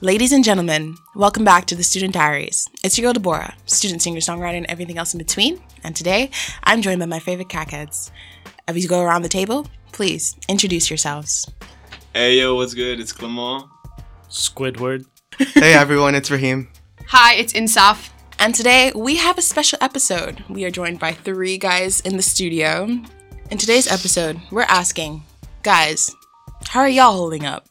Ladies and gentlemen, welcome back to the Student Diaries. It's your girl Deborah, student singer, songwriter, and everything else in between. And today, I'm joined by my favorite crackheads. As we go around the table, please introduce yourselves. Hey yo, what's good? It's Clement. Squidward. hey everyone, it's Raheem. Hi, it's Insaf. And today, we have a special episode. We are joined by three guys in the studio. In today's episode, we're asking, guys, how are y'all holding up?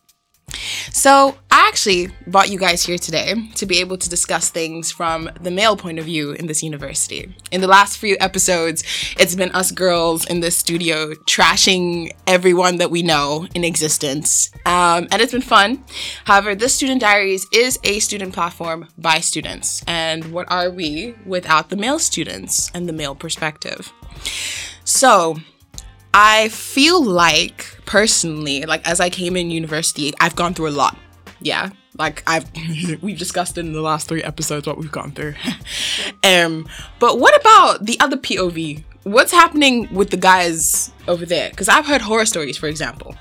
So, I actually brought you guys here today to be able to discuss things from the male point of view in this university. In the last few episodes, it's been us girls in this studio trashing everyone that we know in existence, um, and it's been fun. However, this Student Diaries is a student platform by students, and what are we without the male students and the male perspective? So, I feel like personally, like as I came in university, I've gone through a lot. Yeah. Like I've we've discussed in the last three episodes what we've gone through. um but what about the other POV? What's happening with the guys over there? Because I've heard horror stories, for example.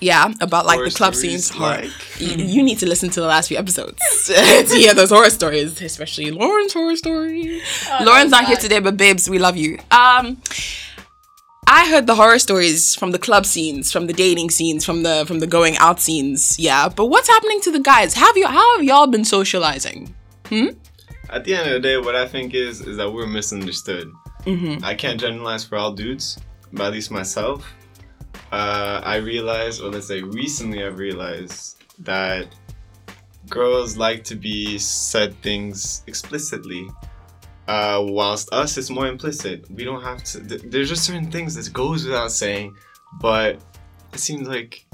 Yeah, about like Horror the club stories, scenes. like? Y- you need to listen to the last few episodes to hear those horror stories, especially Lauren's horror story. Lauren's not here today, but babes, we love you. Um, I heard the horror stories from the club scenes, from the dating scenes, from the from the going out scenes. Yeah, but what's happening to the guys? Have you how have y'all been socializing? At the end of the day, what I think is is that we're misunderstood. I can't generalize for all dudes, but at least myself, uh, I realized, or let's say recently, I've realized that girls like to be said things explicitly. Uh, whilst us, it's more implicit. We don't have to. Th- there's just certain things that goes without saying, but it seems like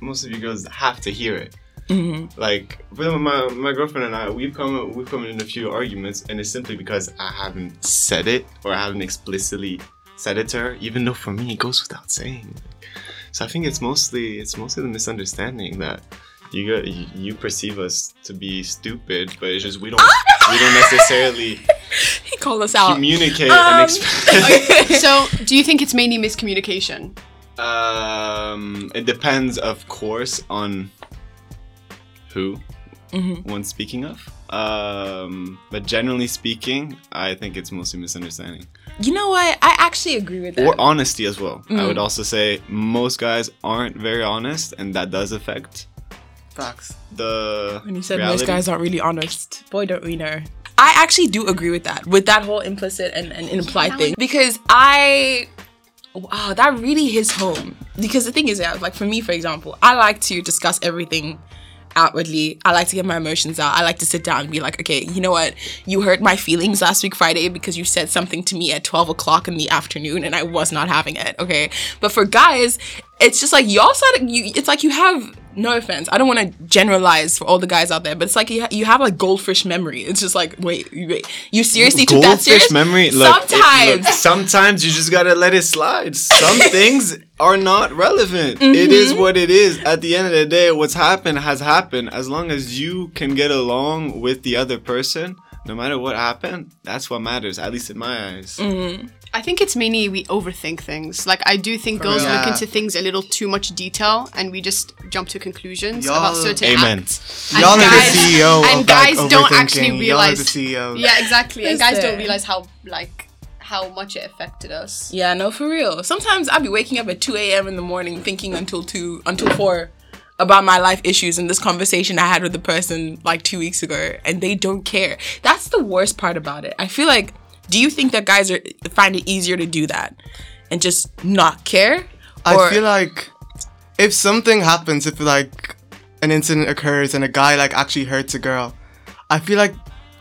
most of you girls have to hear it. Like with my my girlfriend and I, we've come we've come in a few arguments, and it's simply because I haven't said it or I haven't explicitly said it to her, even though for me it goes without saying. So I think it's mostly it's mostly the misunderstanding that you got you, you perceive us to be stupid, but it's just we don't we don't necessarily He called us out. communicate Um, and express. so, do you think it's mainly miscommunication? Um, it depends, of course, on who one's speaking of. Um, but generally speaking, I think it's mostly misunderstanding You know what? I actually agree with that. or honesty as well. I would also say most guys aren't very honest, and that does affect Facts. the. When you said reality. most guys aren't really honest, boy, don't we know. I actually do agree with that, with that whole implicit and, and implied thing, because I, wow, that really hits home. Because the thing is, yeah, like for me, for example, I like to discuss everything outwardly. I like to get my emotions out. I like to sit down and be like, okay, you know what? You hurt my feelings last week Friday because you said something to me at 12 o'clock in the afternoon and I was not having it. Okay. But for guys, it's just like y'all said you it's like you have no offense. I don't want to generalize for all the guys out there, but it's like you, ha- you have like goldfish memory. It's just like, wait, wait, you seriously took that Goldfish serious? memory. Look, it- Sometimes. look, sometimes you just gotta let it slide. Some things are not relevant. It Mm-hmm. is what it is. At the end of the day, what's happened has happened. As long as you can get along with the other person, no matter what happened, that's what matters. At least in my eyes. Mm. I think it's mainly we overthink things. Like, I do think girls real. look into things a little too much detail and we just jump to conclusions Y'all- about certain Amen. acts. Y'all are guys- the CEO and of guys like, don't overthinking. actually Y'all are realize. the CEO. Yeah, exactly. And guys don't realize how, like, how much it affected us. Yeah, no, for real. Sometimes I'll be waking up at 2 a.m. in the morning thinking until 2, until 4 about my life issues and this conversation I had with the person like two weeks ago, and they don't care. That's the worst part about it. I feel like, do you think that guys are find it easier to do that and just not care? I feel like if something happens, if like an incident occurs and a guy like actually hurts a girl, I feel like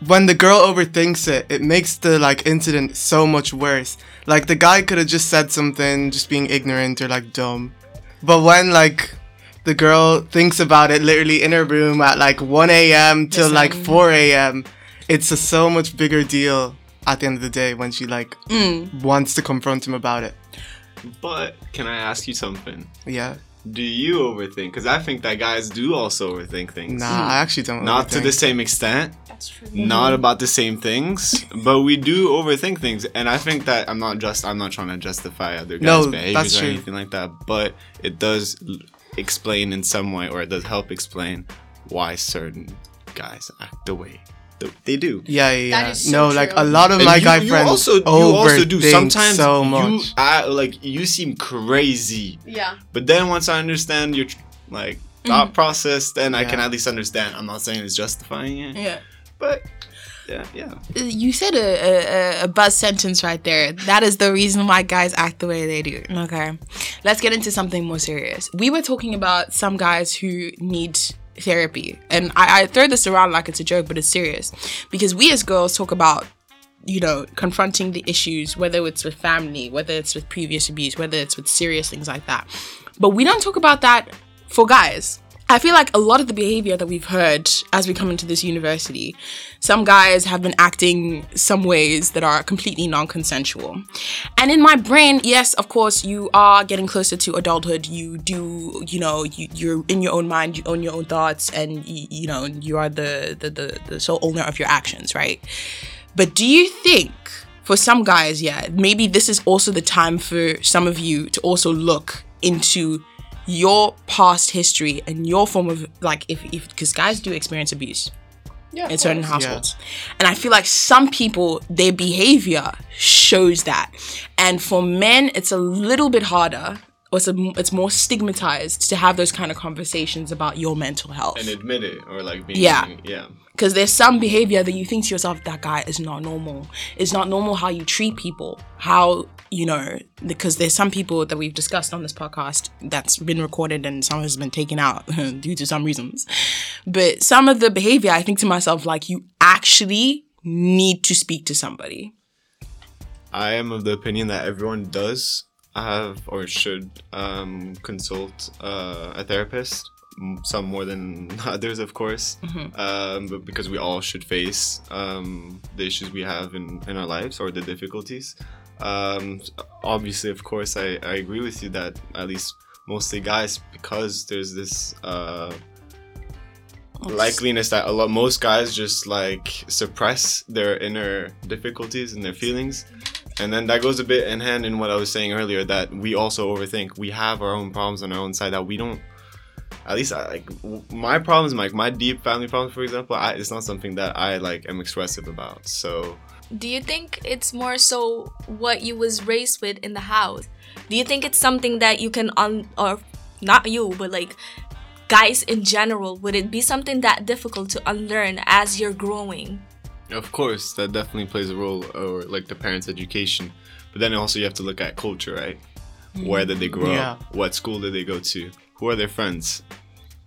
when the girl overthinks it, it makes the like incident so much worse. Like the guy could have just said something, just being ignorant or like dumb, but when like the girl thinks about it literally in her room at like 1 a.m. till like 4 a.m., it's a so much bigger deal at the end of the day when she like mm. wants to confront him about it. But can I ask you something? Yeah. Do you overthink? Because I think that guys do also overthink things. Nah, I actually don't. Not to the same extent. That's true. Not about the same things, but we do overthink things, and I think that I'm not just I'm not trying to justify other guys' No, behaviors that's or anything like that, but it does explain in some way, or it does help explain why certain guys act the way th- they do. Yeah, yeah. That is so no, like a lot of And my you, guy you friends also you also do overthink sometimes so much. you much. act, like you seem crazy Yeah. but then once i understand your like Mm-hmm. thought process then i can Yeah. at least understand i'm not saying it's justifying it Yeah. but yeah yeah You said a, a, a buzz sentence right there. That is the reason why guys act the way they do. Okay. Let's get into something more serious. We were talking about some guys who need therapy. And I, I throw this around like it's a joke, but it's serious. Because we as girls talk about, you know, confronting the issues, whether it's with family, whether it's with previous abuse, whether it's with serious things like that. But we don't talk about that for guys. I feel like a lot of the behavior that we've heard as we come into this university, some guys have been acting some ways that are completely non consensual. And in my brain, yes, of course, you are getting closer to adulthood. You do, you know, you, you're in your own mind, you own your own thoughts, and you, you know, you are the, the, the, the sole owner of your actions, right? But do you think for some guys, yeah, maybe this is also the time for some of you to also look into your past history and your form of like if if because guys do experience abuse Yeah. in certain households. And I feel like some people, their behavior shows that. And for men, it's a little bit harder, or it's, a, it's more stigmatized to have those kind of conversations about your mental health. and admit it or like being Yeah. yeah Because there's some behavior that you think to yourself, that guy is not normal. It's not normal how you treat people, how, you know, because there's some people that we've discussed on this podcast that's been recorded and some has been taken out due to some reasons. But some of the behavior, I think to myself, like, you actually need to speak to somebody. i am of the opinion that everyone does have or should um, consult uh, a therapist some more than others of course um, but because we all should face um, the issues we have in, in our lives or the difficulties um, obviously of course I, I agree with you that at least mostly guys because there's this uh, likeliness that a lot most guys just like suppress their inner difficulties and their feelings. And then that goes a bit in hand in what i was saying earlier that we also overthink. We have our own problems on our own side that we don't at least I, like w- my problems like my deep family problems for example I, it's not something that i like am expressive about. So Do you think it's more so what you was raised with in the house? Do you think it's something that you can un or not you, but like guys in general, would it be something that difficult to unlearn as you're growing? Of course, that definitely plays a role, or like the parents' education. But then also you have to look at culture, right? Where did they grow Yeah. up? What school did they go to? Who are their friends?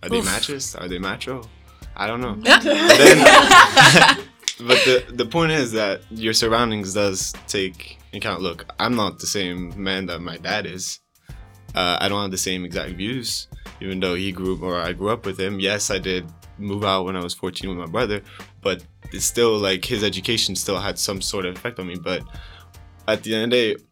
Are they matches? Are they macho? I don't know. Then- but the the point is that your surroundings does take account. Look, I'm not the same man that my dad is. Uh, I don't have the same exact views, even though he grew or I grew up with him. Yes, I did move out when I was 14 with my brother, but it's still like his education still had some sort of effect on me. But at the end of the day,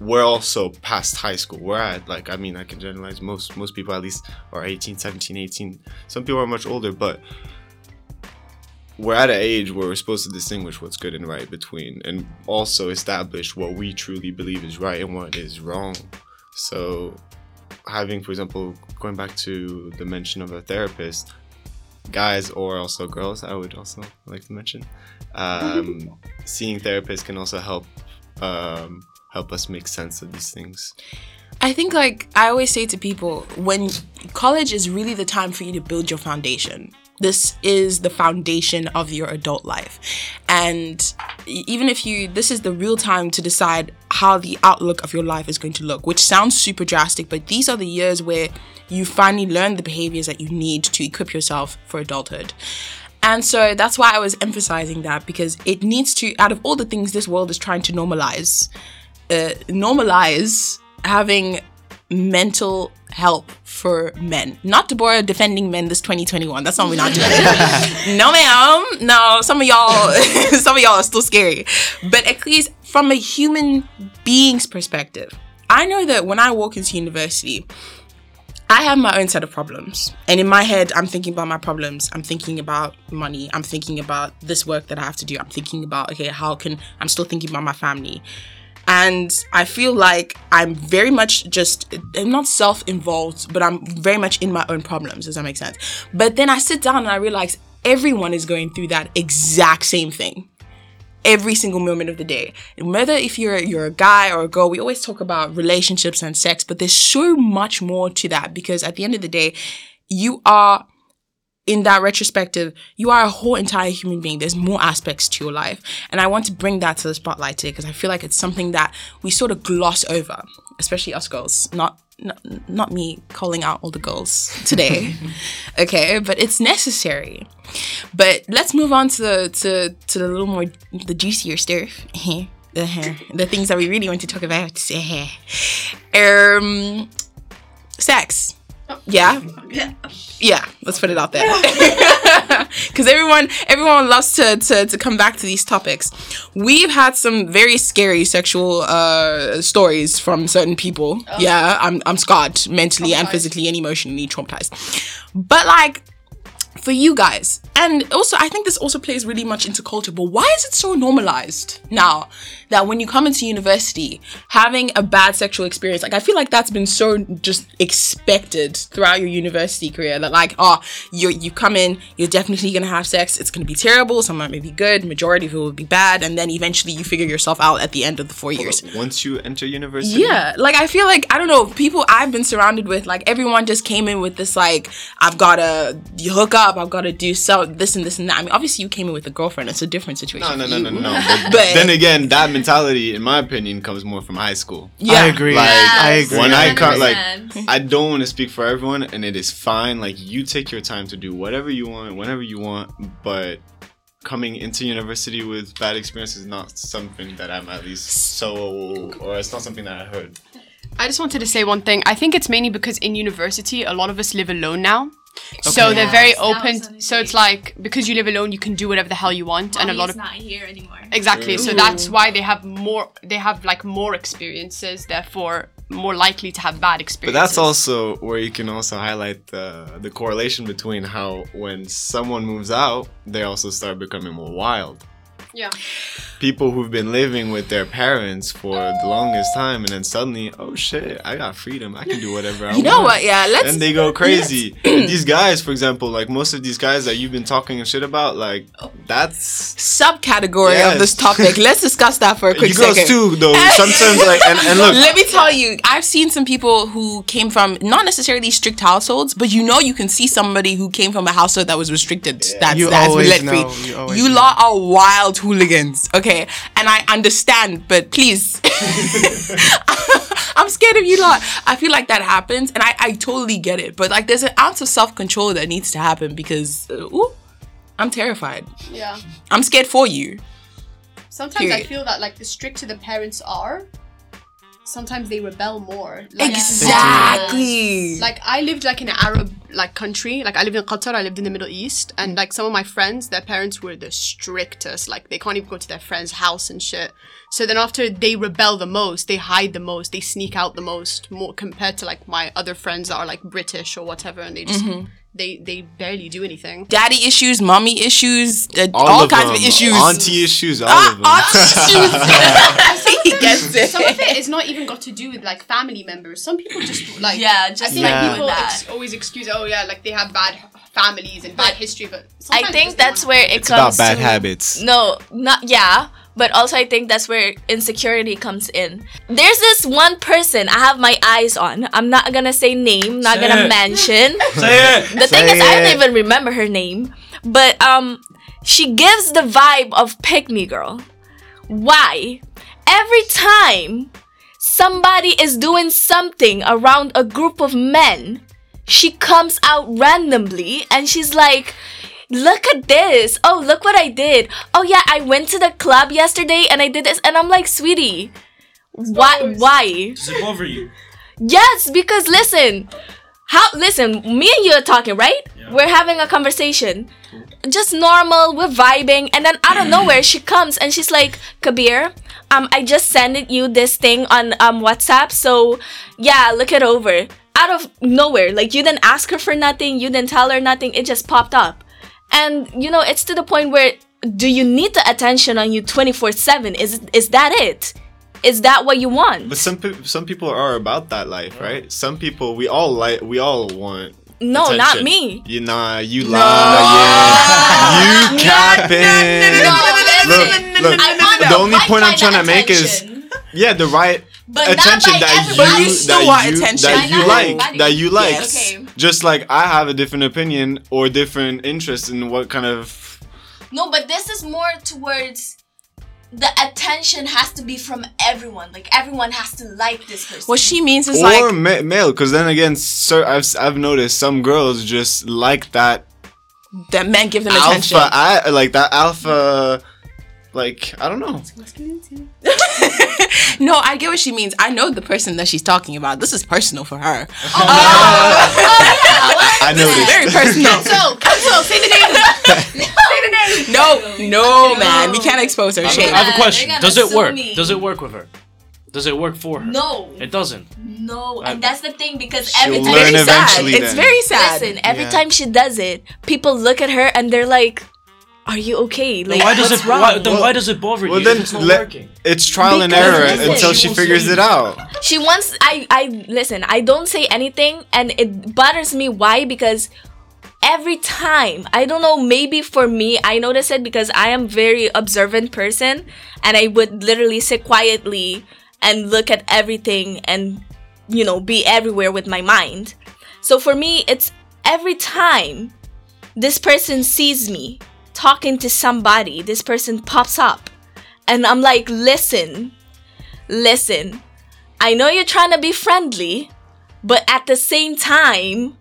we're also past high school. We're at like I mean I can generalize most most people at least are 18, 17, 18. Some people are much older, but we're at an age where we're supposed to distinguish what's good and right between and also establish what we truly believe is right and what is wrong. So having for example going back to the mention of a therapist, guys or also girls, I would also like to mention. Um, seeing therapists can also help um, help us make sense of these things. I think like I always say to people when college is really the time for you to build your foundation. This is the foundation of your adult life. And even if you this is the real time to decide how the outlook of your life is going to look, which sounds super drastic, but these are the years where you finally learn the behaviors that you need to equip yourself for adulthood. And so that's why I was emphasizing that because it needs to out of all the things this world is trying to normalize, uh, normalize having mental help for men. Not Deborah defending men this 2021. That's not we're not doing. no, ma'am. No, some of y'all, some of y'all are still scary. But at least from a human being's perspective, I know that when I walk into university, I have my own set of problems. And in my head, I'm thinking about my problems. I'm thinking about money. I'm thinking about this work that I have to do. I'm thinking about, okay, how can, I'm still thinking about my family. And I feel like I'm very much just I'm not self-involved, but I'm very much in my own problems. Does that make sense? But then I sit down and I realize everyone is going through that exact same thing every single moment of the day. Whether if you're you're a guy or a girl, we always talk about relationships and sex, but there's so much more to that because at the end of the day, you are in that retrospective, you are a whole entire human being. There's more aspects to your life. And I want to bring that to the spotlight today because I feel like it's something that we sort of gloss over, especially us girls. Not not, not me calling out all the girls today. okay, but it's necessary. But let's move on to the to, to the little more the juicier stuff. Uh-huh. the things that we really want to talk about. um sex. Yeah. Yeah, let's put it out there. Cuz everyone everyone loves to, to to come back to these topics. We've had some very scary sexual uh stories from certain people. Yeah, I'm I'm scarred mentally and physically and emotionally traumatized. But like for you guys, and also I think this also plays really much into culture, but why is it so normalized now that when you come into university, having a bad sexual experience, like I feel like that's been so just expected throughout your university career that like, oh, you you come in, you're definitely gonna have sex, it's gonna be terrible, some might be good, majority of it will be bad, and then eventually you figure yourself out at the end of the four years. Once you enter university, Yeah, like I feel like I don't know people I've been surrounded with. Like everyone just came in with this like I've gotta hook up, I've gotta do so this and this and that. I mean, obviously you came in with a girlfriend. It's a different situation. No, no, for no, no, no. But, But- then again, that mentality, in my opinion, comes more from high school. Yeah, I agree. Like, I agree. When I come, 100%. like, I don't want to speak for everyone, and it is fine. Like, you take your time to do whatever you want, whenever you want, but coming into university with bad experience is not something that I'm at least so, or it's not something that I heard. I just wanted to say one thing. I think it's mainly because in university, a lot of us live alone now. So they're very Yes, that was open. So it's big. like because you live alone, you can do whatever the hell you want, and a lot of not here anymore. exactly. So that's why they have more. They have like more experiences, therefore more likely to have bad experiences. But experiences. that's also where you can also highlight the the correlation between how when someone moves out, they also start becoming more wild. yeah. People who've been living with their parents for the longest time, and then suddenly, oh shit, I got freedom. I can do whatever I You want. know what? Yeah, let's. and they go crazy. And these guys, for example, like most of these guys that you've been talking and shit about, like that's subcategory of this topic. Let's discuss that for a quick you girls second. too, though. Sometimes, like, and, and look, Let me tell you, I've seen some people who came from not necessarily strict households, but you know, you can see somebody who came from a household that was restricted. That's You that's always let know, free. you always You know. lot are wild hooligans, okay? And I understand, but please, I'm scared of you lot. I feel like that happens, and I I totally get it. But like, there's an ounce of self control that needs to happen because, uh, ooh, I'm terrified. Yeah. I'm scared for you. Sometimes I feel that like the stricter the parents are, sometimes they rebel more. Like, Exactly. Like I lived like in an Arab like country. Like I lived in Qatar. I lived in the Middle East, and like some of my friends, their parents were the strictest. Like they can't even go to their friend's house and shit. So then after they rebel the most, they hide the most, they sneak out the most, more compared to like my other friends that are like British or whatever, and they just mm-hmm. They they barely do anything. Daddy issues, mommy issues, uh, all, all, of kinds them, of issues. auntie issues, all Ah, of them. auntie issues. he gets it. Some of it is not even got to do with like family members. Some people just like Yeah, I just think like like people that. ex- always excuse oh yeah like they have bad families and bad history, but sometimes I think that's where it it's about bad to habits. No, not yeah, but also I think that's where insecurity comes in. There's this one person I have my eyes on. I'm not gonna say name, not Say gonna it. mention. Say it. The thing Say is, I don't even remember her name, but um, she gives the vibe of pick me girl. Why? Every time somebody is doing something around a group of men, she comes out randomly and she's like, Look at this. Oh, look what I did. Oh, yeah, I went to the club yesterday and I did this. And I'm like, Sweetie, why? Why? Does it bother you? Yes, because listen, how listen, me and you are talking, right? Yeah. We're having a conversation. Just normal, we're vibing, and then out of nowhere she comes and she's like, Kabir, um, I just sent you this thing on um WhatsApp, so yeah, look it over. Out of nowhere. Like you didn't ask her for nothing, you didn't tell her nothing, it just popped up. And you know, it's to the point where do you need the attention on you 24-7? Is is that it? is that what you want? But some pe- some people are about that life, right? Some people we all like we all want. No, not me. You nah, you lie, yeah. You capping. Look, look. The only point I'm trying of to make is yeah, the right But not attention by that everybody. you still that want you attention. that you like everybody. that you like. Yes. Okay. Just like I have a different opinion or different interest in what kind of No, but this is more towards the attention has to be from everyone. Like everyone has to like this person. What she means is or like ma- male. Because then again, sir, I've I've noticed some girls just like that that men give them attention. alpha, I, like that alpha. Like I don't know. no, I get what she means. I know the person that she's talking about. This is personal for her. Oh, oh, I This is noticed. very personal. So, Cancel, say the name. no, no, man, we can't expose her. Shame. I have a question. Does it work? me. Does it work with her? Does it work for her? no, It doesn't. no, I- and that's the thing because She'll every time learn she Very sad. eventually It's very sad. listen, every Yeah. time she does it, people look at her and they're like, "Are you okay?" Like, Then why does what's it? wrong? Why, then why does it bother Well you then it's not let, working? it's trial and error listen, until she she figures it out. she wants i i listen i don't say anything and it bothers me why because every time i don't know maybe for me i notice it because i am very observant person and i would literally sit quietly and look at everything and you know be everywhere with my mind so for me it's every time this person sees me talking to somebody this person pops up. And i'm like listen listen I know you're trying to be friendly, but at the same time,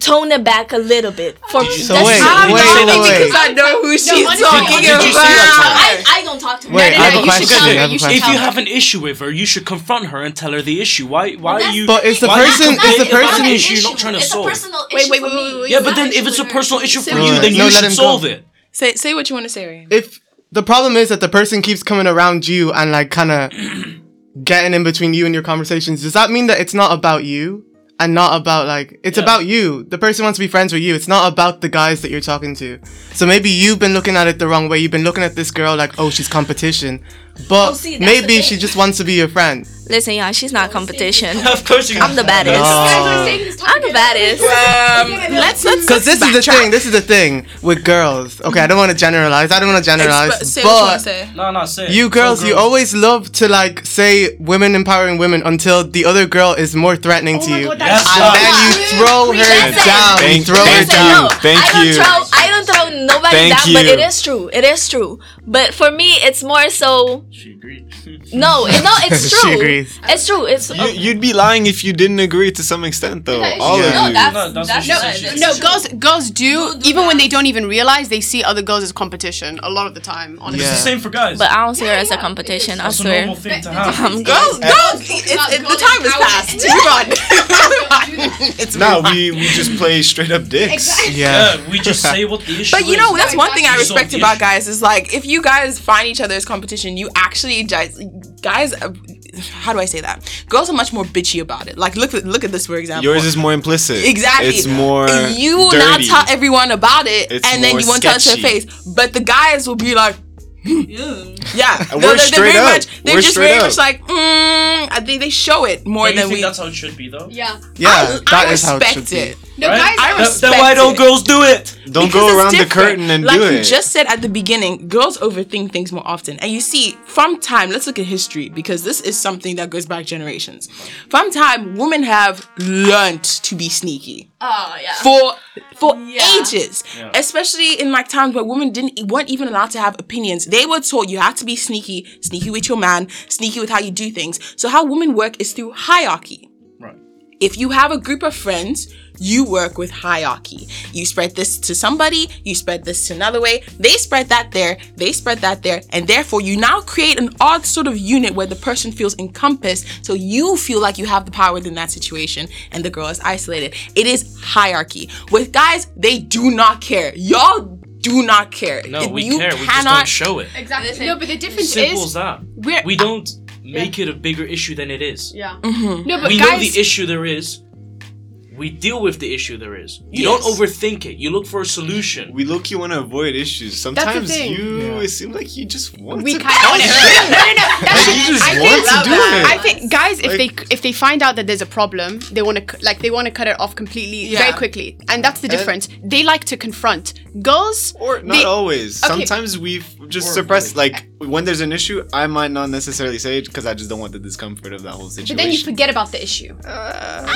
tone it back a little bit. For Did you- So that's wait, how- wait, say wait, to wait. I know who she's honestly, talking did you see that about. I, I don't talk to her. Wait, no, I have no, a question. her, have a you question. If you have an issue with her, you should confront her and tell her the issue. Why? Why are you? But it's the why are you person- is the person- an an issue you're not trying to it's solve? a personal Wait, issue wait, for wait, wait, wait, Yeah, but then if it's a personal issue for you, then you should solve it. Say, say what you want to say, Ray. if the problem is that the person keeps coming around you and like kind of getting in between you and your conversations, does that mean that it's not about you and not about like it's Yeah. about you? The person wants to be friends with you. It's not about the guys that you're talking to. So maybe you've been looking at it the wrong way. You've been looking at this girl like, oh, she's competition, but Oh, see, maybe she just wants to be your friend. Listen, yeah, she's not competition. Of course you. I'm the baddest. Oh. I'm the baddest. Um, let's let's Because this is the backtrack. thing. This is the thing with girls. Okay, I don't want to generalize. I don't want to generalize, Exp- say what you but to say. No, no, say. You Tell girls, you always love to like say women empowering women until the other girl is more threatening to you, Yes, and sir. then you throw her Listen. down. You Thank- throw her thank down. you. Thank I don't you. throw I don't throw nobody Thank down, but it is true. It is true. But for me, it's more so. She agreed. No, no, it's She true. agrees. It's true. It's You, you'd be lying if you didn't agree to some extent, though. Yeah, All yeah. of no, you. that's, No, that's that's, what she that's, said. She- No, girls girls do, Do- do even when they don't even realize they see other girls as competition a lot of the time. Honestly. Yeah. It's the same for guys. But I don't see her as a competition. I That's a swear. normal thing to have. I'm um, Girls, good. girls, it's, it, the time has passed. Move on. it's Now we, we just play straight up dicks. Yeah. Yeah, we just say what the issue is. But you know, that's one thing I respect about guys is like if you guys find each other as competition, you actually guys, guys. uh, How do I say that? Girls are much more bitchy about it. Like look at look at this for example. Yours is more implicit. Exactly. It's more. You will dirty. tell everyone about it, It's and then you won't tell it to their sketchy. face. But the guys will be like, yeah, And they're, we're they're straight very up. much. They're We're just straight very up. much like, mm, I think they show it more Don't you than think we. that's how it should be, though? Yeah. Yeah, I, that I is how it respect should be. it. No, Right? guys. I are- Then- respect then why don't it. girls do it? Don't Because go around the curtain and like do you just said at the beginning, girls overthink things more often. And you see, from time, let's look at history because this is something that goes back generations. From time, women have learned to be sneaky Oh yeah. for for Yeah. ages. Especially in like times where women didn't weren't even allowed to have opinions. They were told you have to be sneaky, sneaky with your man, sneaky with how you do things. So how women work is through hierarchy Right. If you have a group of friends, you work with hierarchy. You spread this to somebody, you spread this to another way, they spread that there, they spread that there, and therefore you now create an odd sort of unit where the person feels encompassed, so you feel like you have the power within that situation, and the girl is isolated. It is hierarchy. With guys, they do not care. Y'all do not care. No, If we you care. We just don't show it. Exactly. No, but the difference Simple is as that. we're We don't make it a bigger issue than it is. Yeah. Mm-hmm. No, but we guys. know the issue there is. we deal with the issue there is. You Yes. don't overthink it. You look for a solution. We look you want to avoid issues. Sometimes thing. you Yeah. it seems like you just want We to kind of want to. No, no, no. That's Like, you just I want think, to do it. I think guys, if Like- they if they find out that there's a problem, they want to like they want to cut it off completely Yeah. very quickly, and that's the difference. They like to confront. Girls, Or not they- always. Okay. Sometimes we just Or suppress. avoid. Like when there's an issue, I might not necessarily say it because I just don't want the discomfort of that whole situation. But then you forget about the issue. Uh,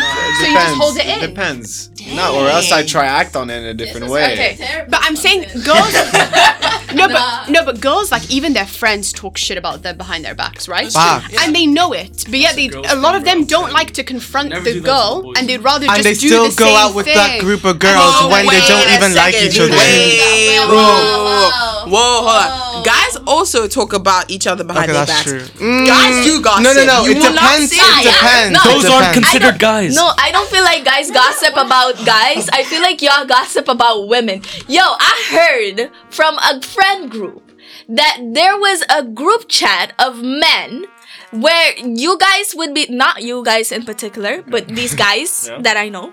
So you just hold it in. It Depends. No, or else I try act on it in a different way. Okay, but I'm saying girls. no, but no, but girls like even their friends talk shit about them behind their backs, right? Facts. And they know it, but yet they a lot of them don't like to confront Never the do that to girl, the boys. and they'd rather and just they do that. And they still the go out with that group of girls Oh, when they don't a even like each other. Wait, Whoa, whoa, whoa, whoa, hold on. Guys also talk about each other behind Okay, their that's backs. true. Guys do mm. gossip. No, no, no. You it will not depends. It depends. No. it Those aren't depends. considered guys. No, I don't feel like guys gossip about guys. I feel like y'all gossip about women. Yo, I heard from a friend group that there was a group chat of men where you guys would be not you guys in particular, but these guys Yeah. that I know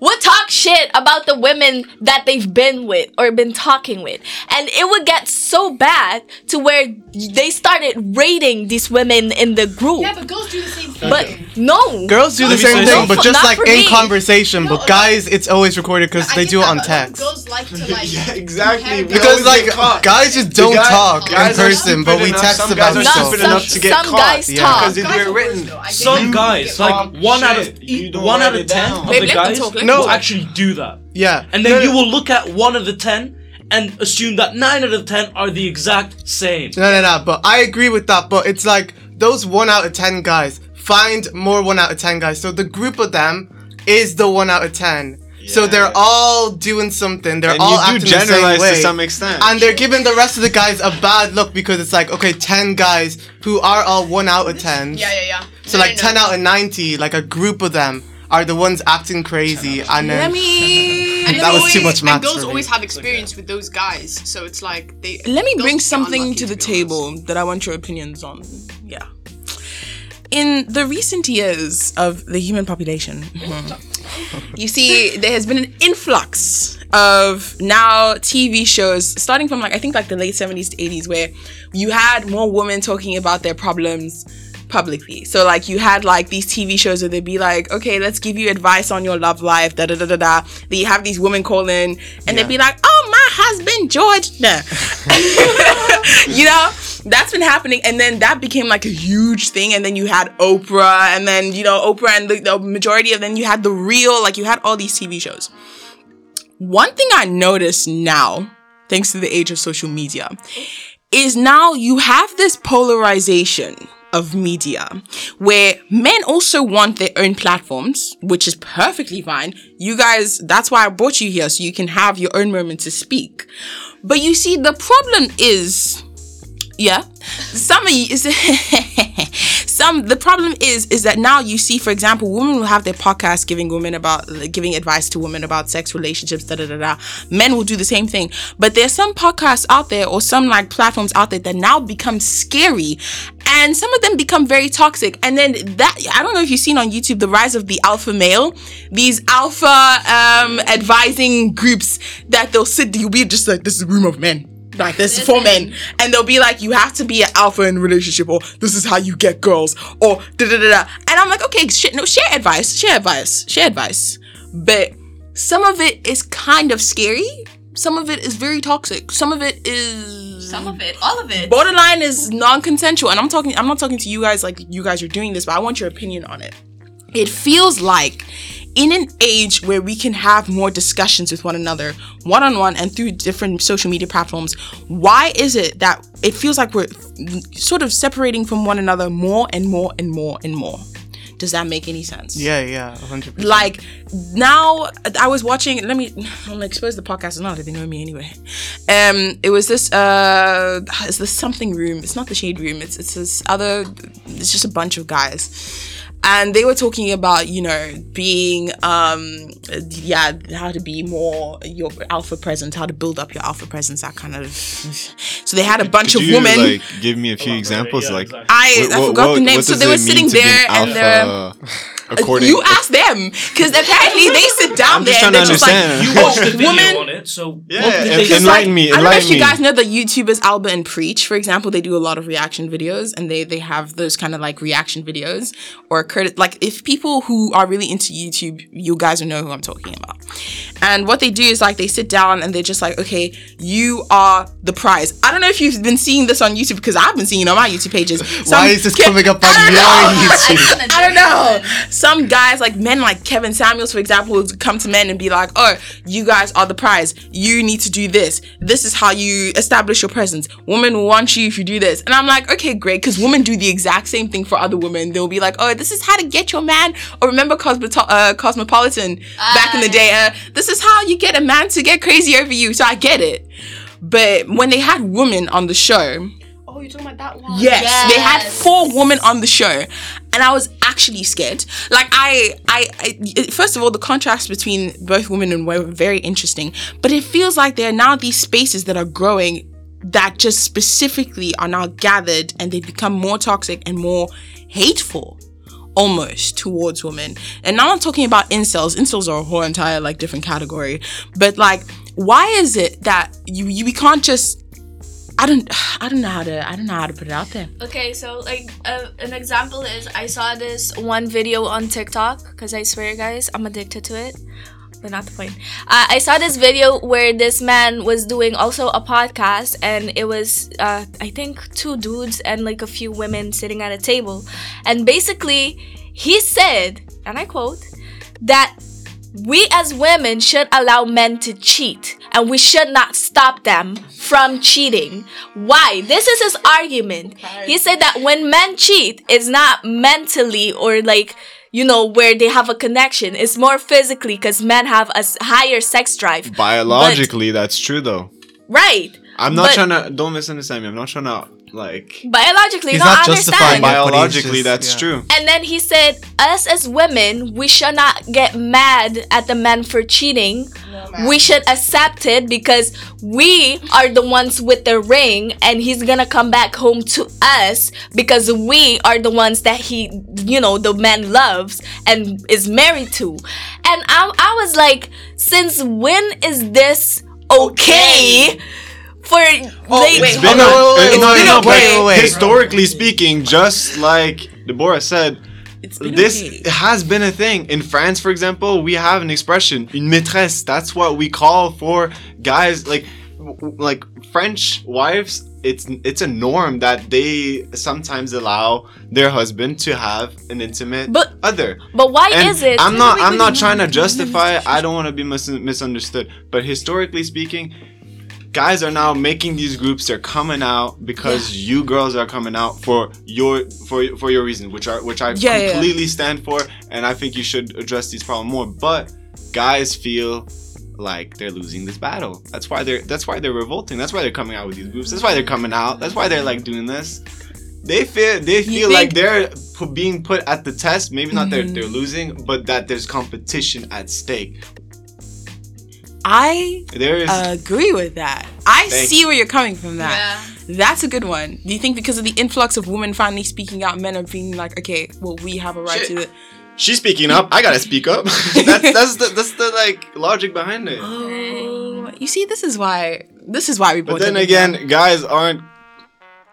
would talk shit about the women that they've been with or been talking with. And it would get so bad to where they started rating these women in the group. Yeah, but girls do the same thing. But no. Girls do the same thing, but just like in me. conversation. No, But guys, it's always recorded because I they do it on but a lot of text. Girls like to like. Yeah, exactly. Because like guys just don't guy- talk in guys are person, but we text some about guys are No, stuff. some- enough to get some caught. guys Yeah. talk. Because they're written. though. I get Some guys, like one out of shit. You don't one out of ten of the guys talk, let them will actually do that. Yeah, And then No, you no, will look at one of the ten and assume that nine out of the ten are the exact same. No, no, no. But I agree with that. But it's like those one out of ten guys find more one out of ten guys. So the group of them is the one out of ten. So they're all doing something. They're And all you do acting the same way. to some extent. and they're giving the rest of the guys a bad look because it's like okay, ten guys who are all one out of ten. Yeah, yeah, yeah. So No, like no, ten no. out of ninety, like a group of them are the ones acting crazy, and then Let me. And That they was too much maths And girls for me. always have experience with those guys, so it's like they. Let me bring something to the be honest. table that I want your opinions on. Yeah. In the recent years of the human population, you see, there has been an influx of now TV shows, starting from like, I think like the late 70s to 80s, where you had more women talking about their problems publicly. So like you had like these TV shows where they'd be like, okay, let's give you advice on your love life, da da da da da. You have these women call in and they'd be like, oh my husband George. Nah. you know, that's been happening. And then that became like a huge thing. And then you had Oprah and then, you know, Oprah and the, the majority of then you had the real, like you had all these TV shows. One thing I notice now, thanks to the age of social media, is now you have this polarization of media where men also want their own platforms, which is perfectly fine. You guys, that's why I brought you here so you can have your own moment to speak. But you see, the problem is, yeah, some of you is some. The problem is, is that now you see, for example, women will have their podcasts giving women about giving advice to women about sex relationships. Da da da da. Men will do the same thing, but there's some podcasts out there or some like platforms out there that now become scary, and some of them become very toxic. And then that I don't know if you've seen on YouTube the rise of the alpha male, these alpha um advising groups that they'll sit. You'll be just like this is a room of men like this is for men. And they'll be like you have to be an alpha in a relationship or this is how you get girls or da da da da. And i'm like okay shit no share advice share advice share advice. But some of it is kind of scary. Some of it is very toxic. Some of it is Some of it, all of it. borderline is non-consensual. And i'm talking i'm not talking to you guys like you guys are doing this but i want your opinion on it. It feels like in an age where we can have more discussions with one another one-on-one and through different social media platforms why is it that it feels like we're sort of separating from one another more and more and more and more? Does that make any sense? Yeah, yeah, hundred percent. like now i was watching let me i'm gonna expose the podcast that they know me anyway. Um it was this uh it's the something room it's not the shade room it's it's this other it's just a bunch of guys and they were talking about you know being um yeah how to be more your alpha presence how to build up your alpha presence that kind of so they had a bunch Could of you, women like give me a few examples? Yeah, like exactly. I, what- I what- forgot the name. So they were sitting to an there and uh, alpha according. you ask them because apparently they sit down I'm there and they're to just like, understand. You watched the video women- on it, so Yeah, what did and- they and say? Because, Enlighten me, I don't know if enlighten you me. guys know the YouTubers Alba and Preach, for example, they do a lot of reaction videos and they they have those kind of like reaction videos or credit like if people who are really into YouTube, you guys will know who I'm talking about. And what they do is like they sit down and they're just like, okay, you are the prize. I don't know if you've been seeing this on YouTube because I've been seeing it on my YouTube pages. Why Some is this kid- coming up on I your. YouTube? I don't know. Some guys, like men like Kevin Samuels, for example, would come to men and be like, oh, you guys are the prize. You need to do this. This is how you establish your presence. Women want you if you do this. And I'm like, okay, great. Because women do the exact same thing for other women. They'll be like, oh, this is how to get your man. Or remember Cosmoto- uh, Cosmopolitan back in the day. Uh, this is how you get a man to get crazy over you. So I get it. But when they had women on the show, Oh, you're talking about that one? Yes, they had four women on the show, and I was actually scared. Like I, I, I, first of all, the contrast between both women and were very interesting. But it feels like there are now these spaces that are growing that just specifically are now gathered, and they become more toxic and more hateful. Almost towards women, and now I'm talking about incels. Incels are a whole entire like different category, but like, why is it that you you we can't just I don't I don't know how to I don't know how to put it out there. Okay, so like uh, an example is I saw this one video on TikTok because I swear, guys, I'm addicted to it. But not the point. Uh, I saw this video where this man was doing also a podcast, and it was uh, I think two dudes and like a few women sitting at a table, and basically he said, and I quote, that we as women should allow men to cheat and we should not stop them from cheating. Why? This is his argument. He said that when men cheat, it's not mentally or like, you know, where they have a connection. It's more physically because men have a higher sex drive. Biologically, that's true though. Right. I'm not But- trying to. Don't misunderstand me. I'm not trying to like. Biologically, He's no, not justifying understand. it. Biologically, just- that's yeah. true. And then he said, us as women, we should not get mad at the men for cheating. we should accept it because we are the ones with the ring and he's gonna come back home to us because we are the ones that he, you know, the man loves and is married to. And I, I was like, since when is this okay? For oh, like, wait, It's been a- uh, wait, wait, no, wait, no, wait, but wait, wait. Historically speaking, just like Deborah said, this okay. has been a thing. In France, for example, we have an expression, une maîtresse. That's what we call for guys like like French wives. It's it's a norm that they sometimes allow their husband to have an intimate But- other. but why And is it? I'm not. I'm not trying to justify. it. I don't want to be mis- misunderstood. But historically speaking, guys are now making these groups. They're coming out because you girls are coming out for your for for your reasons, which are which I Yeah, yeah, yeah. completely stand for, and I think you should address these problems more. But guys feel like they're losing this battle. That's why they're that's why they're revolting. That's why they're coming out with these groups. That's why they're coming out. That's why they're like doing this. They feel they feel like they're pu- being put at the test. Maybe not they're Mm-hmm. they're losing, but that there's competition at stake. I There is agree with that. I Thank see where you're coming from that. That's a good one. Do you think because of the influx of women finally speaking out, men are being like, okay, well, we have a right Shit. to it. she's speaking up. I gotta speak up. that's that's the that's the like logic behind it. Oh, you see, this is why. This is why we. But then again, together. guys aren't.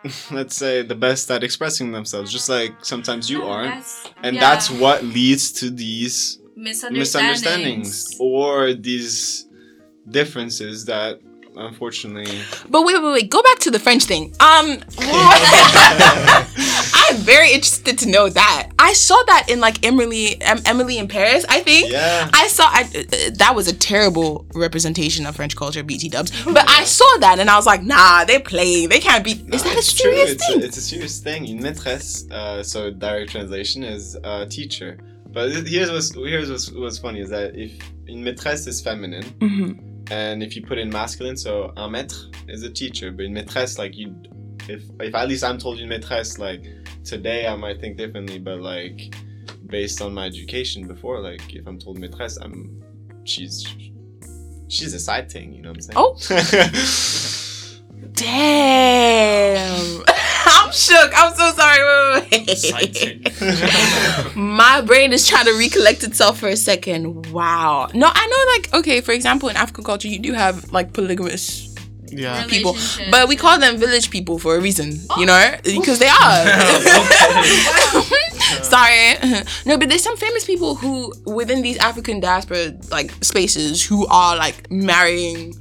Let's say the best at expressing themselves, just like sometimes you aren't, That's- and yeah. that's what leads to these misunderstandings. misunderstandings or these differences that unfortunately But wait, wait, wait. Go back to the French thing. Um, I'm very interested to know that. I saw that in like Emily, em- Emily in Paris. I think. Yeah. I saw. I, uh, that was a terrible representation of French culture, BT Dubs. But I saw that and I was like, nah, they're playing. They can't be. Is that a serious It's thing? a, it's a serious thing. Une maîtresse, uh, so direct translation is a teacher. But here's what's here's what's, what's funny is that if une maîtresse is feminine, Mhm. And if you put in masculine, so un maître is a teacher, but in maîtresse like you, if if at least I'm told une maîtresse like today I might think differently, but like based on my education before, like if I'm told maîtresse, I'm she's she's a side thing, you know what I'm saying? Oh. Damn. I'm shook. I'm so sorry. Wait, wait, Exciting. My brain is trying to recollect itself for a second. Wow. No, I know, like, okay, for example, in African culture, you do have like polygamous Yeah. people, but we call them village people for a reason, you oh. know, because they are. Sorry. No, but there's some famous people who within these African diaspora like spaces who are like marrying.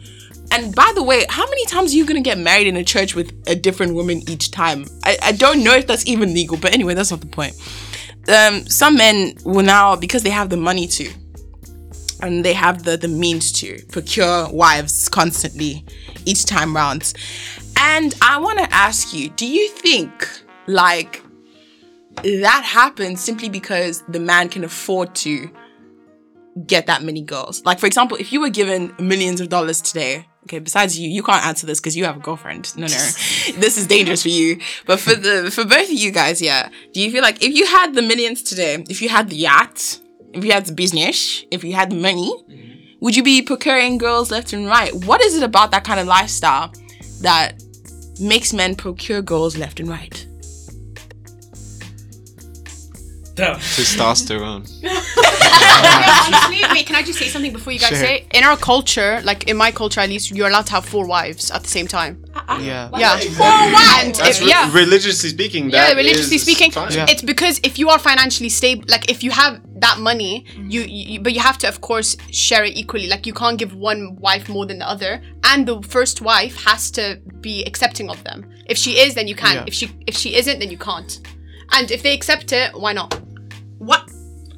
And by the way, how many times are you gonna get married in a church with a different woman each time? I, I don't know if that's even legal, but anyway, that's not the point. Um, some men will now because they have the money to, and they have the the means to procure wives constantly each time round. And I want to ask you, do you think like that happens simply because the man can afford to get that many girls? Like for example, if you were given millions of dollars today, okay, besides you, you can't answer this because you have a girlfriend. No, no. this is dangerous for you. But for the for both of you guys, yeah. Do you feel like if you had the millions today, if you had the yacht, if you had the business, if you had the money, mm-hmm. would you be procuring girls left and right? What is it about that kind of lifestyle that makes men procure girls left and right? Damn. Testosterone. Honestly, wait, can I just say something before you guys Sure. say? In our culture, like in my culture at least, you're allowed to have four wives at the same time. Uh, uh, yeah. Yeah. Four wives. That's If- re- yeah. religiously speaking. yeah, that religiously is speaking, fine. Yeah. it's because if you are financially stable, like if you have that money, you, you but you have to of course share it equally. Like you can't give one wife more than the other, and the first wife has to be accepting of them. If she is, then you can. Yeah. If she if she isn't, then you can't. And if they accept it, why not?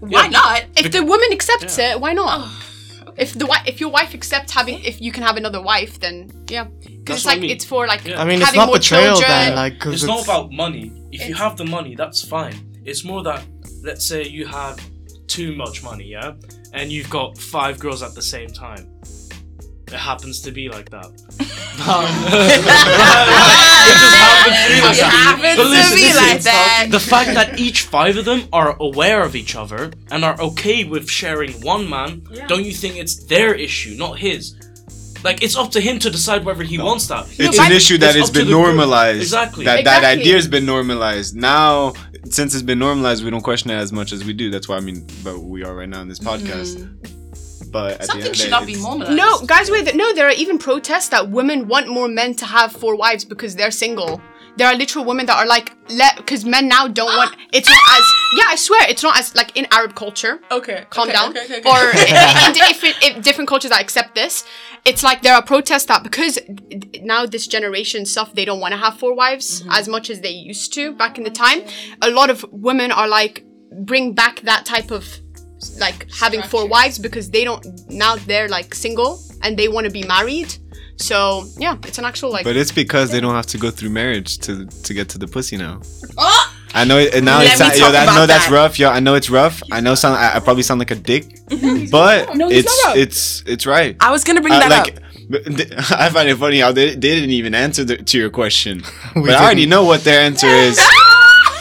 What? Why not? If the woman accepts it, why not? Oh, if the wi- if your wife accepts having if you can have another wife, then yeah, because it's what I like mean. it's for like Yeah. I mean, it's not more betrayal children. then, like, cause It's not about money. If you have the money, that's fine. It's more that, let's say you have too much money, yeah? And you've got five girls at the same time. It happens to be like that. it just happens to be like that. happens But to listen, be listen, like that. The fact that each five of them are aware of each other and are okay with sharing one man, don't you think it's their issue, not his? Like it's up to him to decide whether he wants that. It's but an issue that it's has been the group. normalized. Exactly. That that idea has been normalized. Now, since it's been normalized, we don't question it as much as we do. That's why I mean, but we are right now in this mm-hmm. podcast. But at the end Something of should not be it's- normalized. No, guys, wait. No, there are even protests that women want more men to have four wives because they're single. There are literal women that are like, let, because men now don't want. It's not as. Yeah, I swear, it's not as like in Arab culture. Okay. Calm okay, down. okay, okay, okay. Or in, in different, in different cultures that accept this, it's like there are protests that because now this generation stuff, they don't want to have four wives mm-hmm. as much as they used to back in the time. A lot of women are like, bring back that type of like having four wives because they don't now they're like single and they want to be married. So yeah, it's an actual like. But it's because they don't have to go through marriage to to get to the pussy now. Oh! I know, it, now Let it's me yo, talk that, no, that's that. rough, yo. I know it's rough. I know, sound, I, I probably sound like a dick, but No, it's it's it's right. I was gonna bring Uh, that like, up. but I find it funny how they, they didn't even answer the, to your question, but We I already know what their answer is.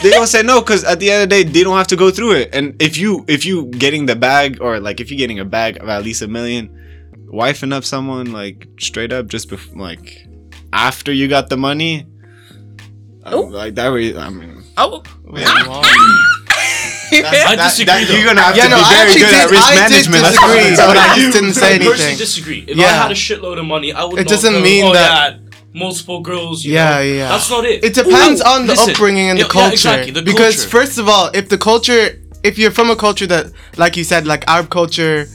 They don't say no because at the end of the day they don't have to go through it. And if you if you getting the bag or like if you're getting a bag of at least a million, wifing up someone like straight up just bef- like after you got the money, um, like that. Re- I mean, Oh. I disagree. that- though. you're gonna have Yeah, to no, be I very actually good at did- risk I did management. That's disagree, what I'm but I telling you. just didn't say anything. I personally disagree. If I had a shitload of money, I would. It not doesn't go, mean oh, that- yeah, multiple girls. You Yeah, know? yeah. That's not it. It depends Ooh, on the listen. upbringing and Yeah, the culture. Yeah, exactly. The because culture. first of all, if the culture, if you're from a culture that, like you said, like Arab culture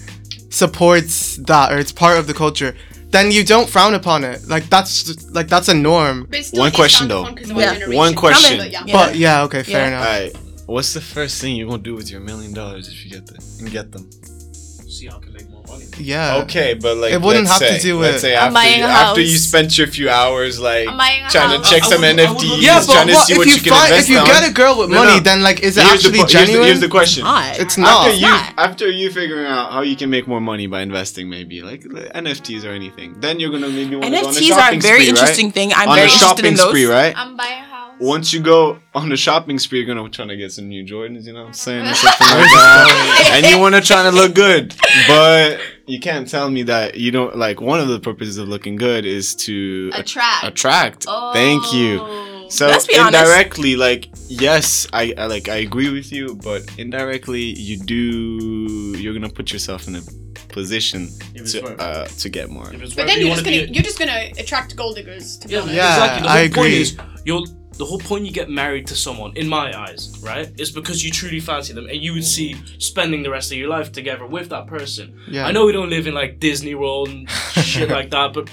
supports that or it's part of the culture, then you don't frown upon it. Like that's like that's a norm. But it still One question, though. upon 'cause of Yeah. One question. But yeah. Yeah. But yeah, okay, fair Yeah. enough. Alright, what's the first thing you're gonna do with your million dollars if you get them? And get them. See how I can make more money. Yeah. Okay, but like It wouldn't let's have to say, do let's with- say after you, after you spent your few hours like I'm buying a trying to check I- I some would- NFTs, Yeah, but trying to what, see what you you can find, invest if you on. get a girl with No, money, no. then like, is it Here's the actually here's the- genuine? Here's the question. Not. It's not. After you, not. after you figuring out how you can make more money by investing, maybe like NFTs or anything, then you're gonna maybe want to go on a NFTs are a shopping very spree, interesting right? thing. I'm on very a interested shopping in those. spree, right? I'm buying a house. Once you go on the shopping spree, you're gonna try to get some new Jordans, you know what I'm saying? Or something like that. and you wanna try to look good. But you can't tell me that you don't like one of the purposes of looking good is to Attract. attract. Thank you. Oh. So Let's be honest. indirectly, like yes, I, I like I agree with you, but indirectly, you do you're gonna put yourself in a position to uh to get more. But then you you're wanna just gonna a- you're just gonna attract gold diggers. To be Yeah, honest. Yeah, exactly. The I whole point agree. is you're the whole point you get married to someone, in my eyes, right, is because you truly fancy them and you would see spending the rest of your life together with that person. Yeah. I know we don't live in like Disney World and shit like that, but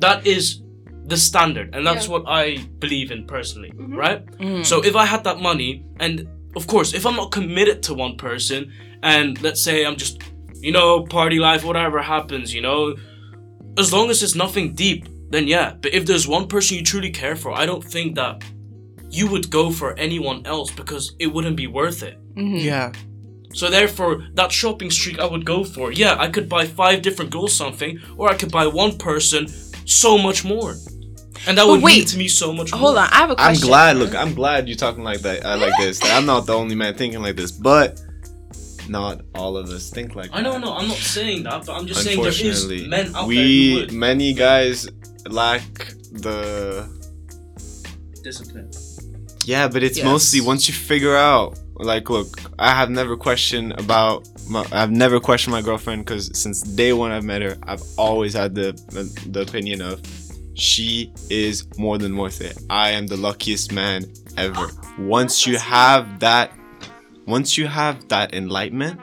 that is the standard, and that's Yeah. what I believe in personally, mm-hmm. right? Mm. So if I had that money, and of course, if I'm not committed to one person, and let's say I'm just, you know, party life, whatever happens, you know, as long as it's nothing deep, then yeah. But if there's one person you truly care for, I don't think that you would go for anyone else because it wouldn't be worth it. Mm-hmm. Yeah. So therefore, that shopping streak I would go for, yeah, I could buy five different girls something, or I could buy one person so much more, and that But would wait, mean to me so much. Hold more. on, I have a I'm glad. Look, I'm glad you're talking like that. I like this. I'm not the only man thinking like this, but not all of us think like I know, that. no, I'm not saying that, but I'm just saying there is men out there who we would many guys lack the discipline. Yeah, but it's Yes. mostly once you figure out. Like, look, I have never questioned about. My, I've never questioned my girlfriend because since day one I've met her, I've always had the the opinion of she is more than worth it. I am the luckiest man ever. Once you have that, once you have that enlightenment,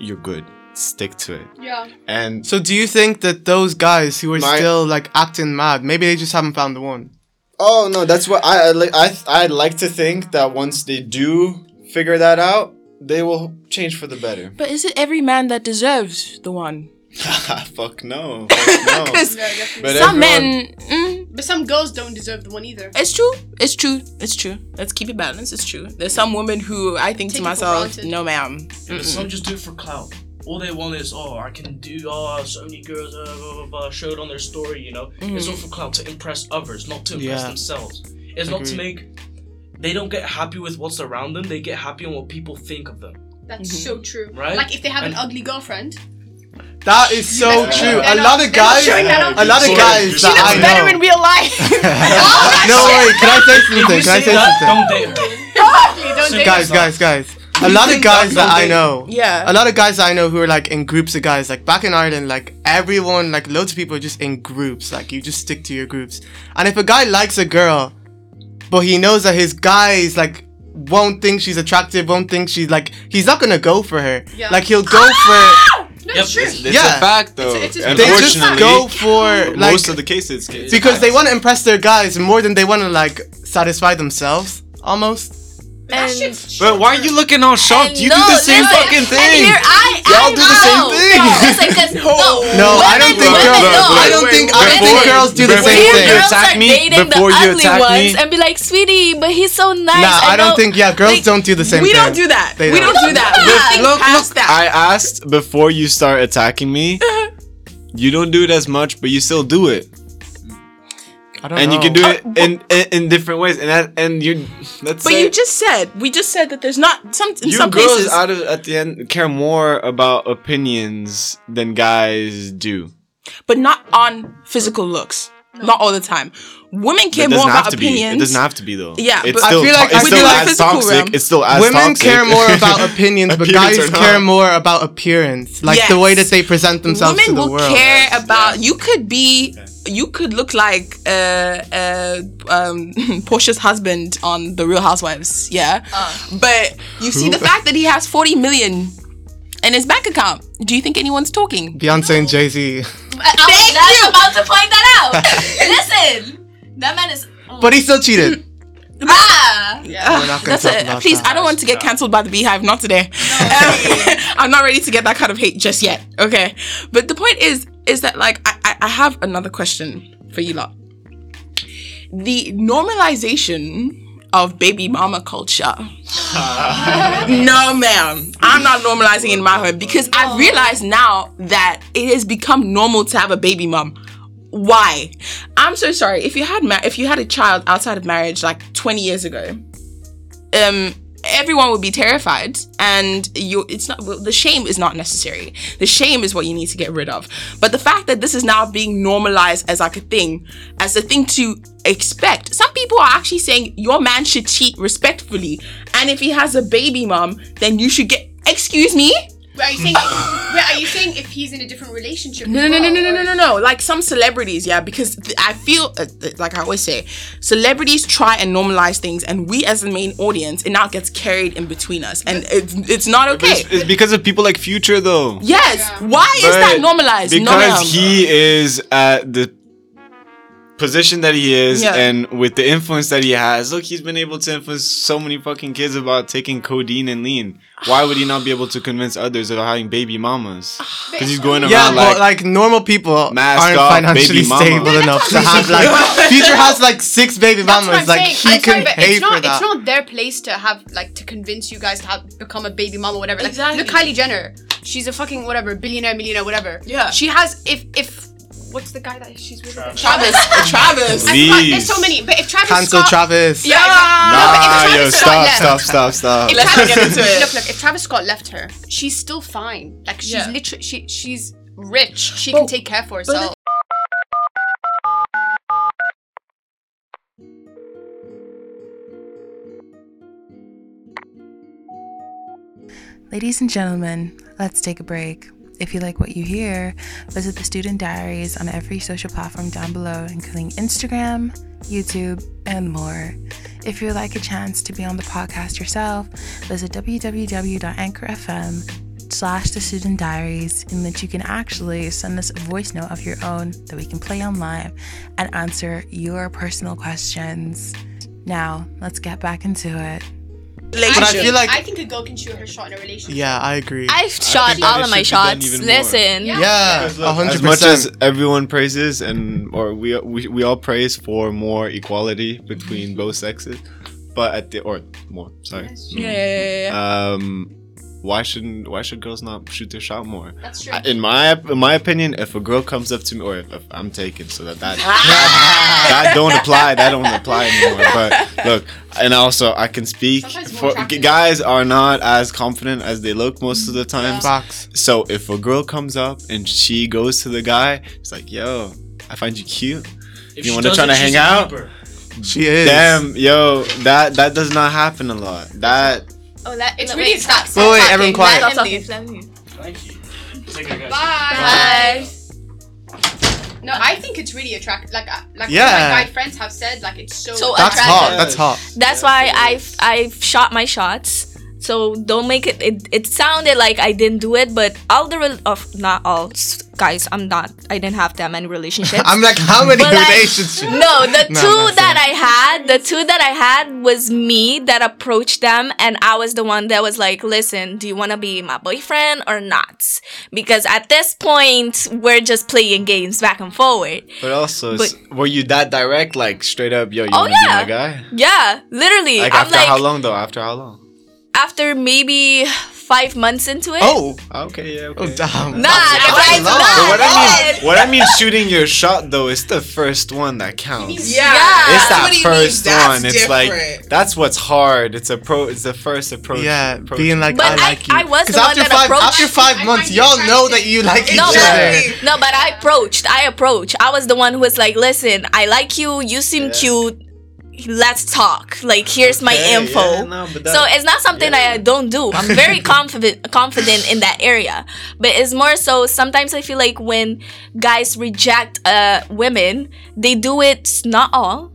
you're good. Stick to it. Yeah. And So do you think that those guys who are My- still like acting mad, maybe they just haven't found the one? Oh no, that's what I I like. I I like to think that once they do figure that out, they will change for the better. But is it every man that deserves the one? Fuck no. Fuck no. Yeah. But some everyone- men, mm, But some girls don't deserve the one either. it's true, it's true, it's true. Let's keep it balanced. It's true. There's some women who I think Take to myself, no, ma'am. But some just do it for clout. All they want is, oh, I can do, oh, so many girls, uh, blah, blah, blah, show it on their story, you know? It's all for clout to impress others, not to impress Yeah. themselves. It's not to make. They don't get happy with what's around them, they get happy on what people think of them. That's so true. Right? Like if they have an ugly girlfriend. That is so They're true. not- A lot of guys, showing that on a lot of TV. guys She that looks I Better in real life. No, wait, can I say something? Can I say say that, something? don't date her. Exactly, don't So date Guys, guys, guys. A lot of guys that's that I know. Yeah. A lot of guys I know who are like in groups of guys. Like back in Ireland, like everyone, like loads of people are just in groups. Like you just stick to your groups. And if a guy likes a girl, but he knows that his guys like won't think she's attractive, won't think she's like he's not gonna go for her. Yeah. Like he'll go for ah! No, Yep. it's true. It's Yeah. a fact though. It's a- it's a- they just go for like most of the cases because they want to impress their guys more than they want to like satisfy themselves almost. That And- But why are you looking all shocked? You no, do the same listen, fucking and thing. here I, Y'all I do the same thing. No, listen, 'cause- no, No, I don't think women girls. don't. I don't think. I don't think girls do the same thing. girls attack me, dating before the you ugly attack me- ones and be like, sweetie, but he's so nice. Nah, I don't think. Yeah, girls like, don't do the same we thing. don't do that. They we don't. don't do that. Look, We look, think Look, past look. that. I asked before you start attacking me. You don't do it as much, but you still do it, I don't and you can do uh, it in, in in different ways. And that, and you, let's but say you just said we just said that there's not some in you some girls places. out of at the end care more about opinions than guys do. but not on physical looks. Not all the time. Women care more about to be. opinions. It doesn't have to be though. Yeah, it's but I feel like- it's I still feel like as physical toxic. realm. It's still as Women toxic. care more about opinions, but Opinions guys care more about appearance, like the way that they present themselves Women to the will world. care about. You could be. You could look like uh, uh, um, Porsha's husband on The Real Housewives, yeah. But you see the fact that he has forty million in his bank account. Do you think anyone's talking? Beyonce and Jay Z, I was just about to point that out. Listen, that man is. but he still cheated. Ah! We're not That's talk it. about Please, that. I don't want to get cancelled by the BeyHive. Not today. Um, I'm not ready to get that kind of hate just yet. Okay, but the point is, is that like I, I, have another question for you lot. The normalization of baby mama culture. no, ma'am. I'm not normalizing in my home because I realize now that it has become normal to have a baby mom. Why? I'm so sorry. If you had ma- if you had a child outside of marriage like 20 years ago, um everyone would be terrified, and you. It's not well, the shame is not necessary. The shame is what you need to get rid of. But the fact that this is now being normalized as like a thing, as a thing to expect. Some people are actually saying your man should cheat respectfully, and if he has a baby mom, then you should get. Excuse me. Wait, are you saying? wait, are you saying if he's in a different relationship? No, no, no, well, no, no, no, or- no, no. Like some celebrities, yeah, because th- I feel, uh, th- like I always say, celebrities try and normalize things, and we as the main audience, it now gets carried in between us, and it's, it's not okay. It's, it's because of people like Future though. yes, Yeah. why is that normalized? Because no, ma'am. he is at the position that he is Yeah. and with the influence that he has, look, he's been able to influence so many fucking kids about taking codeine and lean. Why would he not be able to convince others about having baby mamas? Because he's going around Yeah, like, like normal people Mask aren't off, financially stable Yeah, enough to have like Future has like six baby That's what mamas. I'm Like saying. he I'm sorry, can but pay it's not, for that. It's not their place to have like to convince you guys to have become a baby mom or whatever. Like, Exactly. Look, Kylie Jenner. She's a fucking whatever billionaire, millionaire, whatever. Yeah. She has if if what's the guy that she's with? again? Travis, Travis. I Lee. forgot, There's so many, but if Travis Cancel Scott, Travis. Yeah, exactly. No, but if Nah, Travis yo, Scott stop, left- stop, stop, stop. If Let's Travis, get into it. Look, look, if Travis Scott left her, she's still fine. Like she's Yeah. literally she she's rich. She But- can take care for herself. Ladies and gentlemen, let's take a break. If you like what you hear, visit the Student Diaries on every social platform down below, including Instagram, YouTube, and more. If you'd like a chance to be on the podcast yourself, visit www.anchor.fm slash the student diaries in which you can actually send us a voice note of your own that we can play on live and answer your personal questions. Now, let's get back into it. But I feel like I think a girl can shoot her shot in a relationship. yeah, I agree. I've shot all of my should be done shots. Listen. Yeah. yeah, Because a look, hundred as much as everyone praises and or we, we we all praise for more equality between both sexes, but at the or more sorry, Yeah, yeah, yeah. um, why shouldn't why should girls not shoot their shot more? That's true. I- In my in my opinion, if a girl comes up to me, or if, if I'm taken, so that that that don't apply, that don't apply anymore. But look, and also I can speak Sometimes for attractive. guys are not as confident as they look most of the time. Facts. So if a girl comes up and she goes to the guy, it's like, yo, I find you cute. If You wanna try to hang out? keeper. She is. Damn, yo, that that does not happen a lot. That Oh, that, It's really wait, stop. stop. Wait, wait, everyone quiet. Let him leave, let him leave. Thank you. Take care, guys. Bye. No, I think it's really attractive. Like, uh, like Yeah. my guy friends have said, like it's so. So That's attractive. hot. That's hot. That's why I've I've shot my shots. So don't make it. It, it sounded like I didn't do it, but all the rel- of not all guys. I'm not. I didn't have that many relationships. I'm like, how many But, like, relationships? no, the No, two I'm not that I had, the two that I had was me that approached them, and I was the one that was like, "Listen, do you want to be my boyfriend or not?" Because at this point, we're just playing games back and forward. but also But- were you that direct? Like straight up, yo, you Oh, wanna be my guy? Yeah, literally. Like I'm after like, how long though? After how long? After maybe five months into it. Oh, Okay, yeah. oh, damn. Nah, That's- if that's I a lot. But what I mean, what I mean, shooting your shot though is the first one that counts. Yeah, Yeah. It's that's that what he means. first That's one. It's like that's what's hard. It's a pro. It's the first approach. Yeah, approach. being like, But I I- like you. I was the 'Cause one after that five, approached- After five I months, you y'all know that you like each No, other. no, but I approached. I approached. I was the one who was like, "Listen, I like you. You seem cute. Let's talk. Like, here's my info." yeah, no, but so it's not something that I don't do. I'm very confident confident in that area. But it's more so sometimes I feel like when guys reject uh women, they do it not all,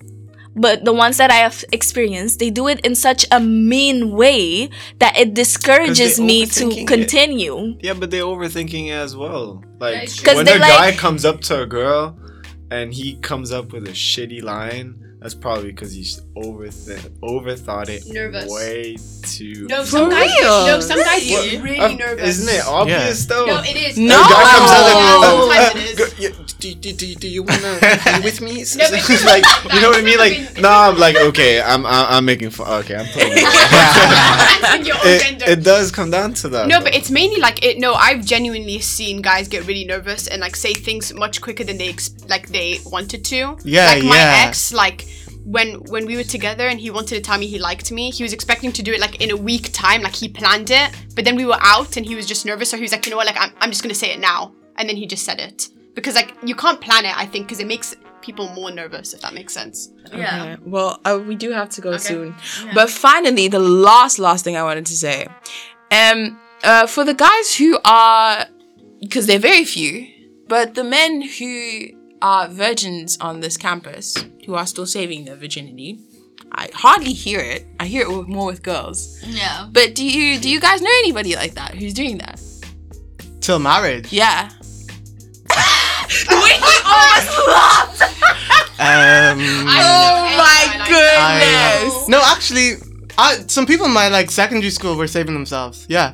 but the ones that I have experienced, they do it in such a mean way that it discourages me to overthinking it. continue. Yeah, but they're overthinking it as well. Like it's true. 'Cause when a guy comes up to a girl and he comes up with a shitty line, that's probably because he's overth- overthought it Nervous. way too. No, some For guys. real? No, some guys What? get really Uh, nervous. Isn't it obvious though? No, it is. No. A guy comes out and Yeah, uh, sometimes uh, it is. do, do, do, do you wanna be with me? No, but it's like you know what I mean? Like been- no, I'm like okay, I'm I'm, I'm making fun. Okay, I'm totally. Answering your own it, it does come down to that. No, though. but it's mainly like it. No, I've genuinely seen guys get really nervous and like say things much quicker than they ex- like they wanted to. Yeah, like my ex, like when when we were together and he wanted to tell me he liked me, he was expecting to do it like in a week time, like he planned it. But then we were out and he was just nervous, so he was like, you know what, like I'm, I'm just gonna say it now, and then he just said it. Because like you can't plan it, I think, because it makes people more nervous if that makes sense. Okay, Well, uh, we do have to go soon. But finally, the last last thing I wanted to say, um, uh, for the guys who are, because they're very few, but the men who are virgins on this campus who are still saving their virginity, I hardly hear it. I hear it more with girls. Yeah. But do you do you guys know anybody like that who's doing that? Till marriage. Yeah. Wait, he almost laughed. Um, Oh my I, goodness. no, actually, I, some people in my like secondary school were saving themselves. Yeah.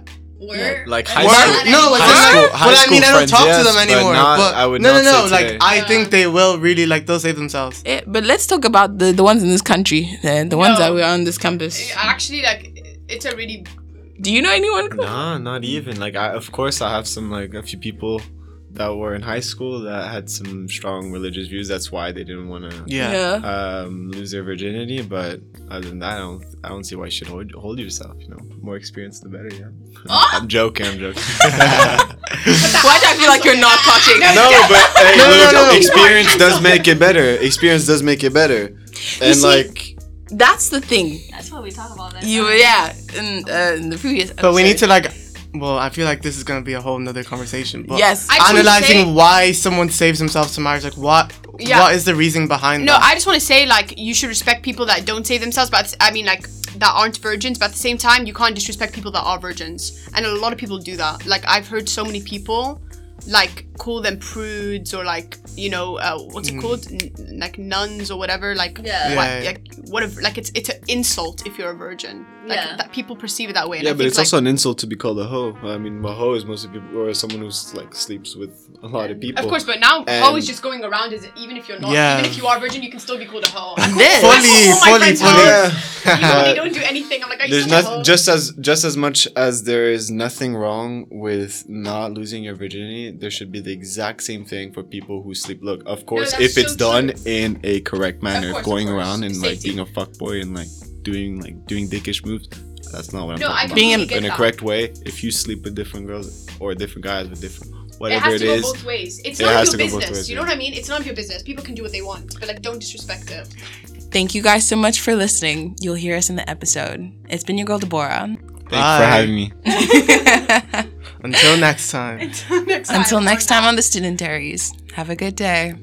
Like high Well, school. no, it's high school- high but I mean, I don't talk friends, to them yes, but anymore. not- but I would no, not no, no. say Like today. I think they will really like they'll save themselves. But let's talk about the, the ones in this country, the, the ones No. that were on this campus. Actually, like it's a really Do you know anyone? Nah, not even. Like, I, of course, I have some like a few people that were in high school that had some strong religious views. That's why they didn't want to Yeah. um, lose their virginity. But other than that, I don't, I don't see why you should hold, hold yourself. You know, more experience, the better. Yeah. I'm joking. I'm joking. Why do I feel like you're not touching? no, but hey, No, no, look, no, no. experience does make it better. Experience does make it better. And see, like, That's the thing. That's what we talk about. That You yeah, in, uh, in the previous. But we need to like. Well, I feel like this is gonna be a whole nother conversation. But Yes. I analyzing say- why someone saves themselves to marriage, like what, Yeah. what is the reason behind that? No, that? I just want to say like you should respect people that don't save themselves, but I mean like that aren't virgins. But at the same time, you can't disrespect people that are virgins, and a lot of people do that. Like I've heard so many people like call them prudes or like you know uh, what's it called N- like nuns or whatever like Yeah. what, Yeah, yeah. like whatever like it's it's an insult if you're a virgin like Yeah. that people perceive it that way and yeah, I but think, it's like, also an insult to be called a hoe. I mean, a hoe is mostly people or someone who's like sleeps with a lot of people. of course but now And- hoe is just going around is even if you're not Yeah. even if you are virgin you can still be called a hoe This. fully, all fully, fully. Yeah. you really don't do anything I'm like are there's still not just as just as much as there is nothing wrong with not losing your virginity there should be the exact same thing for people who sleep look of course that's if it's so done in a correct manner course, going course. around and like being a fuckboy and like doing like doing dickish moves that's not what i'm no I talking about Being in- completely in a correct way if you sleep with different girls or different guys with different It whatever has it to go is both ways. It's It none has to your go both business. ways, you know yeah. what I mean? It's not your business. People can do what they want, but like don't disrespect it. Thank you guys so much for listening. You'll hear us in the episode. It's been your girl Deborah. thank you Bye. for having me Until next time. next Until next time on the Student Diaries. Have a good day.